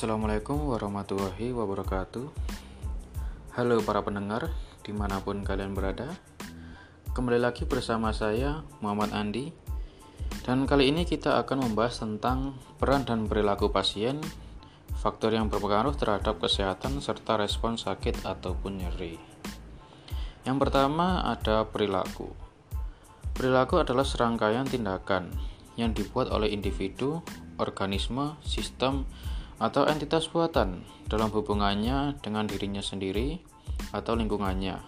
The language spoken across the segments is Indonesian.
Assalamualaikum warahmatullahi wabarakatuh. Halo para pendengar di mana pun kalian berada Kembali lagi bersama saya Muhammad Andi. Dan kali ini kita akan membahas tentang peran dan perilaku pasien Faktor yang berpengaruh terhadap kesehatan serta respon sakit ataupun nyeri. Yang pertama ada perilaku. Perilaku adalah serangkaian tindakan yang dibuat oleh individu, organisme, sistem, atau entitas buatan dalam hubungannya dengan dirinya sendiri atau lingkungannya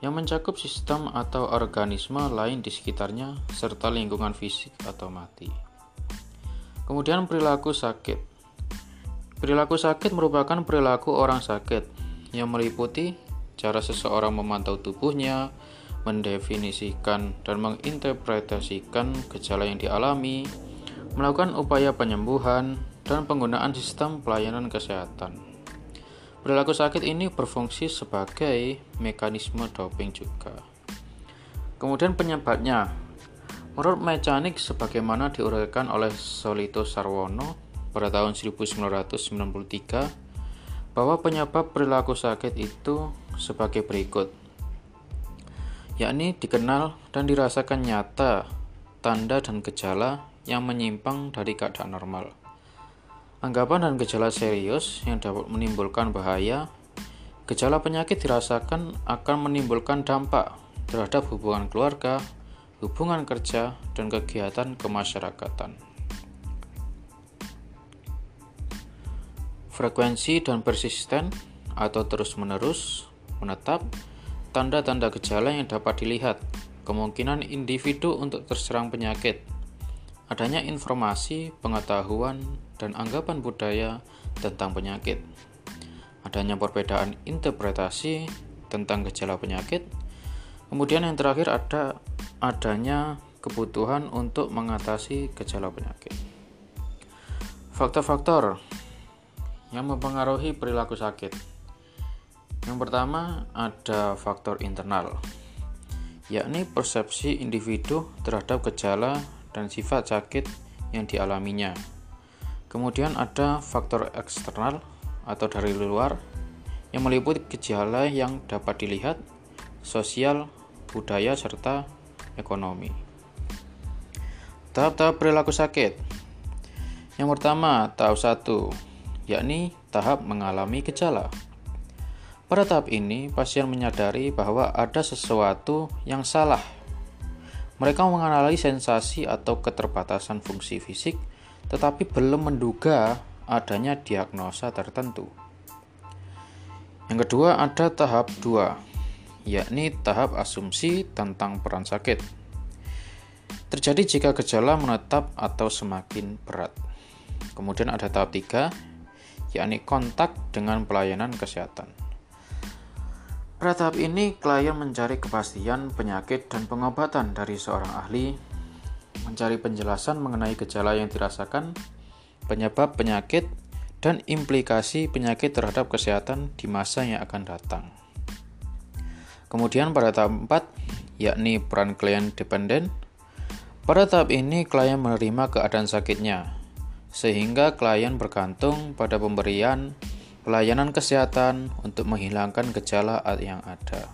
yang mencakup sistem atau organisme lain di sekitarnya serta lingkungan fisik atau mati. Kemudian perilaku sakit. Perilaku sakit merupakan perilaku orang sakit yang meliputi cara seseorang memantau tubuhnya, mendefinisikan dan menginterpretasikan gejala yang dialami, melakukan upaya penyembuhan, dan penggunaan sistem pelayanan kesehatan. Perilaku sakit ini berfungsi sebagai mekanisme doping juga. Kemudian penyebabnya, menurut mekanik sebagaimana diuraikan oleh Solito Sarwono pada tahun 1993, bahwa penyebab perilaku sakit itu sebagai berikut, yakni dikenal dan dirasakan nyata tanda dan gejala yang menyimpang dari keadaan normal. Anggapan dan gejala serius yang dapat menimbulkan bahaya, gejala penyakit dirasakan akan menimbulkan dampak terhadap hubungan keluarga, hubungan kerja, dan kegiatan kemasyarakatan. Frekuensi dan persisten atau terus-menerus menetap tanda-tanda gejala yang dapat dilihat, kemungkinan individu untuk terserang penyakit, adanya informasi, pengetahuan, dan anggapan budaya tentang penyakit. Adanya perbedaan interpretasi tentang gejala penyakit. Kemudian yang terakhir ada adanya kebutuhan untuk mengatasi gejala penyakit. Faktor-faktor yang mempengaruhi perilaku sakit. Yang pertama ada faktor internal, yakni persepsi individu terhadap gejala dan sifat sakit yang dialaminya. Kemudian ada faktor eksternal atau dari luar yang meliputi gejala yang dapat dilihat, sosial, budaya, serta ekonomi. Tahap-tahap perilaku sakit. Yang pertama, tahap 1, yakni tahap mengalami gejala. Pada tahap ini, pasien menyadari bahwa ada sesuatu yang salah mereka mengenali sensasi atau keterbatasan fungsi fisik, tetapi belum menduga adanya diagnosa tertentu. Yang kedua ada tahap 2, yakni tahap asumsi tentang peran sakit. Terjadi jika gejala menetap atau semakin berat. Kemudian ada tahap 3, yakni kontak dengan pelayanan kesehatan. Pada tahap ini, klien mencari kepastian penyakit dan pengobatan dari seorang ahli, mencari penjelasan mengenai gejala yang dirasakan, penyebab penyakit, dan implikasi penyakit terhadap kesehatan di masa yang akan datang. Kemudian pada tahap 4, yakni peran klien dependen, pada tahap ini klien menerima keadaan sakitnya, sehingga klien bergantung pada pemberian pelayanan kesehatan untuk menghilangkan gejala yang ada.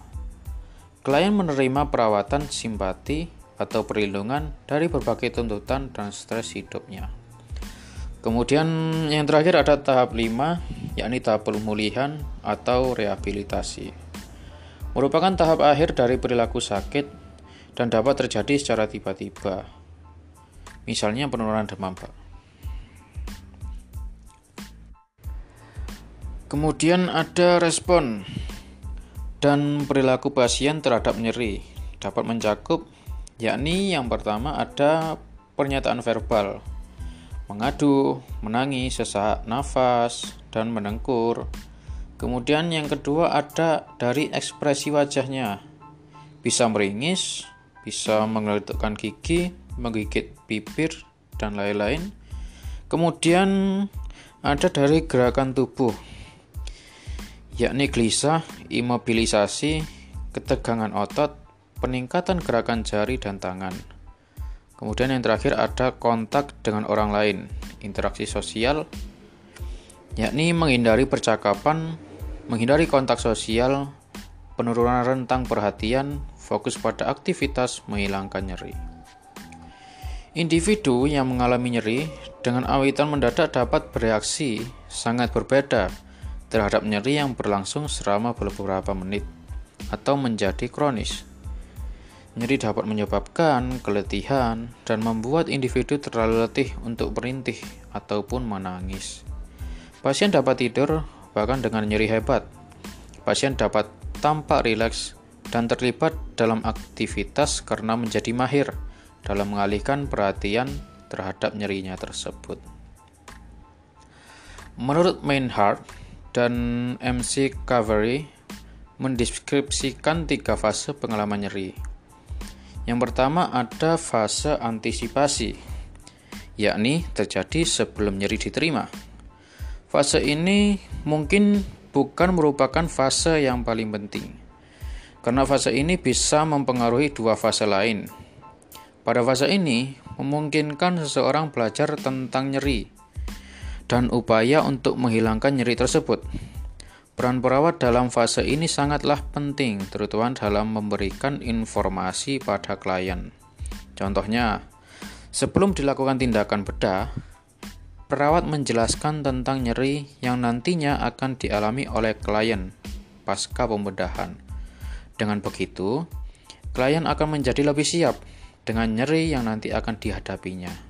Klien menerima perawatan simpati atau perlindungan dari berbagai tuntutan dan stres hidupnya. Kemudian yang terakhir ada tahap 5, yakni tahap pemulihan atau rehabilitasi. Merupakan tahap akhir dari perilaku sakit dan dapat terjadi secara tiba-tiba. Misalnya penurunan demam, Pak. Kemudian ada respon dan perilaku pasien terhadap nyeri dapat mencakup yakni yang pertama ada pernyataan verbal mengadu, menangis, sesak nafas, dan menengkur. Kemudian yang kedua ada dari ekspresi wajahnya. Bisa meringis, bisa mengeletukkan gigi, menggigit bibir, dan lain-lain. Kemudian ada dari gerakan tubuh yakni gelisah, imobilisasi, ketegangan otot, peningkatan gerakan jari dan tangan. Kemudian yang terakhir ada kontak dengan orang lain, interaksi sosial, yakni menghindari percakapan, menghindari kontak sosial, penurunan rentang perhatian, fokus pada aktivitas menghilangkan nyeri. Individu yang mengalami nyeri dengan awitan mendadak dapat bereaksi sangat berbeda terhadap nyeri yang berlangsung selama beberapa menit atau menjadi kronis. Nyeri dapat menyebabkan keletihan dan membuat individu terlalu letih untuk berintih ataupun menangis. Pasien dapat tidur bahkan dengan nyeri hebat. Pasien dapat tampak rileks dan terlibat dalam aktivitas karena menjadi mahir dalam mengalihkan perhatian terhadap nyerinya tersebut. Menurut Mainhard dan MC Cavery mendeskripsikan tiga fase pengalaman nyeri. Yang pertama ada fase antisipasi, yakni terjadi sebelum nyeri diterima. Fase ini mungkin bukan merupakan fase yang paling penting, karena fase ini bisa mempengaruhi dua fase lain. Pada fase ini, memungkinkan seseorang belajar tentang nyeri dan upaya untuk menghilangkan nyeri tersebut. Peran perawat dalam fase ini sangatlah penting, terutama dalam memberikan informasi pada klien. Contohnya, sebelum dilakukan tindakan bedah, perawat menjelaskan tentang nyeri yang nantinya akan dialami oleh klien pasca pembedahan. Dengan begitu, klien akan menjadi lebih siap dengan nyeri yang nanti akan dihadapinya.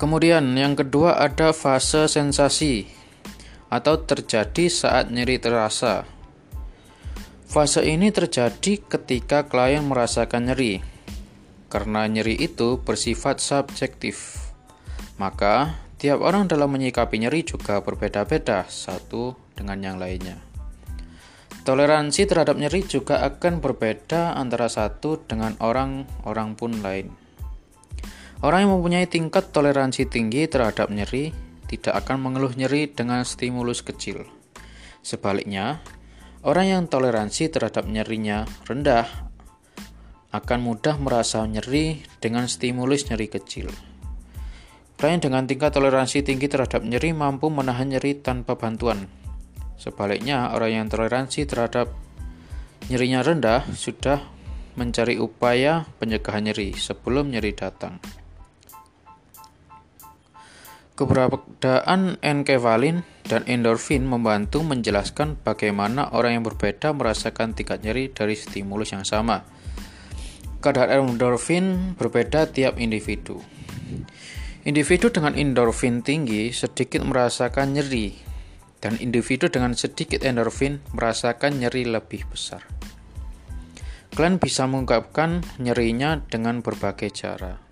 Kemudian, yang kedua ada fase sensasi atau terjadi saat nyeri terasa. Fase ini terjadi ketika klien merasakan nyeri. Karena nyeri itu bersifat subjektif. Maka, tiap orang dalam menyikapi nyeri juga berbeda-beda satu dengan yang lainnya. Toleransi terhadap nyeri juga akan berbeda antara satu dengan orang-orang pun lain. Orang yang mempunyai tingkat toleransi tinggi terhadap nyeri tidak akan mengeluh nyeri dengan stimulus kecil. Sebaliknya, orang yang toleransi terhadap nyerinya rendah akan mudah merasa nyeri dengan stimulus nyeri kecil. Klien dengan tingkat toleransi tinggi terhadap nyeri mampu menahan nyeri tanpa bantuan. Sebaliknya, orang yang toleransi terhadap nyerinya rendah sudah mencari upaya pencegahan nyeri sebelum nyeri datang. Keberadaan enkefalin dan endorfin membantu menjelaskan bagaimana orang yang berbeda merasakan tingkat nyeri dari stimulus yang sama. Kadar endorfin berbeda tiap individu. Individu dengan endorfin tinggi sedikit merasakan nyeri, dan individu dengan sedikit endorfin merasakan nyeri lebih besar. Kalian bisa mengungkapkan nyerinya dengan berbagai cara,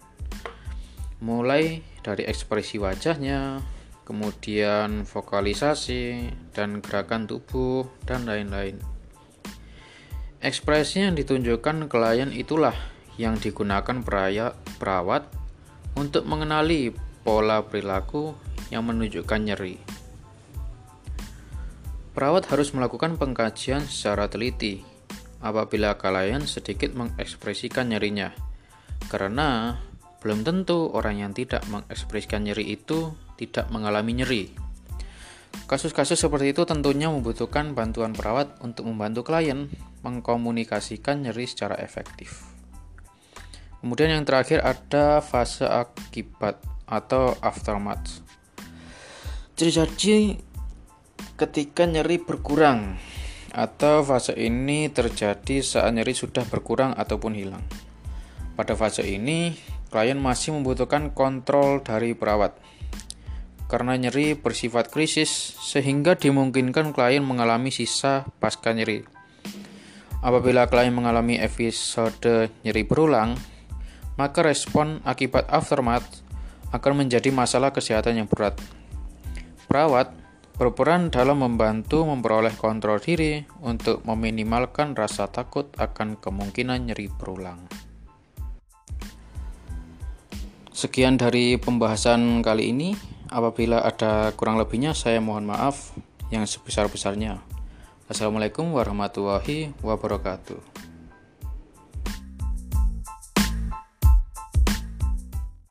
mulai dari ekspresi wajahnya, kemudian vokalisasi dan gerakan tubuh dan lain-lain. Ekspresi yang ditunjukkan klien itulah yang digunakan perawat untuk mengenali pola perilaku yang menunjukkan nyeri. Perawat harus melakukan pengkajian secara teliti apabila klien sedikit mengekspresikan nyerinya, karena belum tentu orang yang tidak mengekspresikan nyeri itu tidak mengalami nyeri. Kasus-kasus seperti itu tentunya membutuhkan bantuan perawat untuk membantu klien mengkomunikasikan nyeri secara efektif. Kemudian yang terakhir ada fase akibat atau aftermath. Terjadi ketika nyeri berkurang atau fase ini terjadi saat nyeri sudah berkurang ataupun hilang. Pada fase ini, klien masih membutuhkan kontrol dari perawat. Karena nyeri bersifat krisis, sehingga dimungkinkan klien mengalami sisa pasca nyeri. Apabila klien mengalami episode nyeri berulang, maka respon akibat aftermath akan menjadi masalah kesehatan yang berat. Perawat berperan dalam membantu memperoleh kontrol diri untuk meminimalkan rasa takut akan kemungkinan nyeri berulang. Sekian dari pembahasan kali ini. Apabila ada kurang lebihnya, saya mohon maaf yang sebesar-besarnya. Assalamualaikum warahmatullahi wabarakatuh.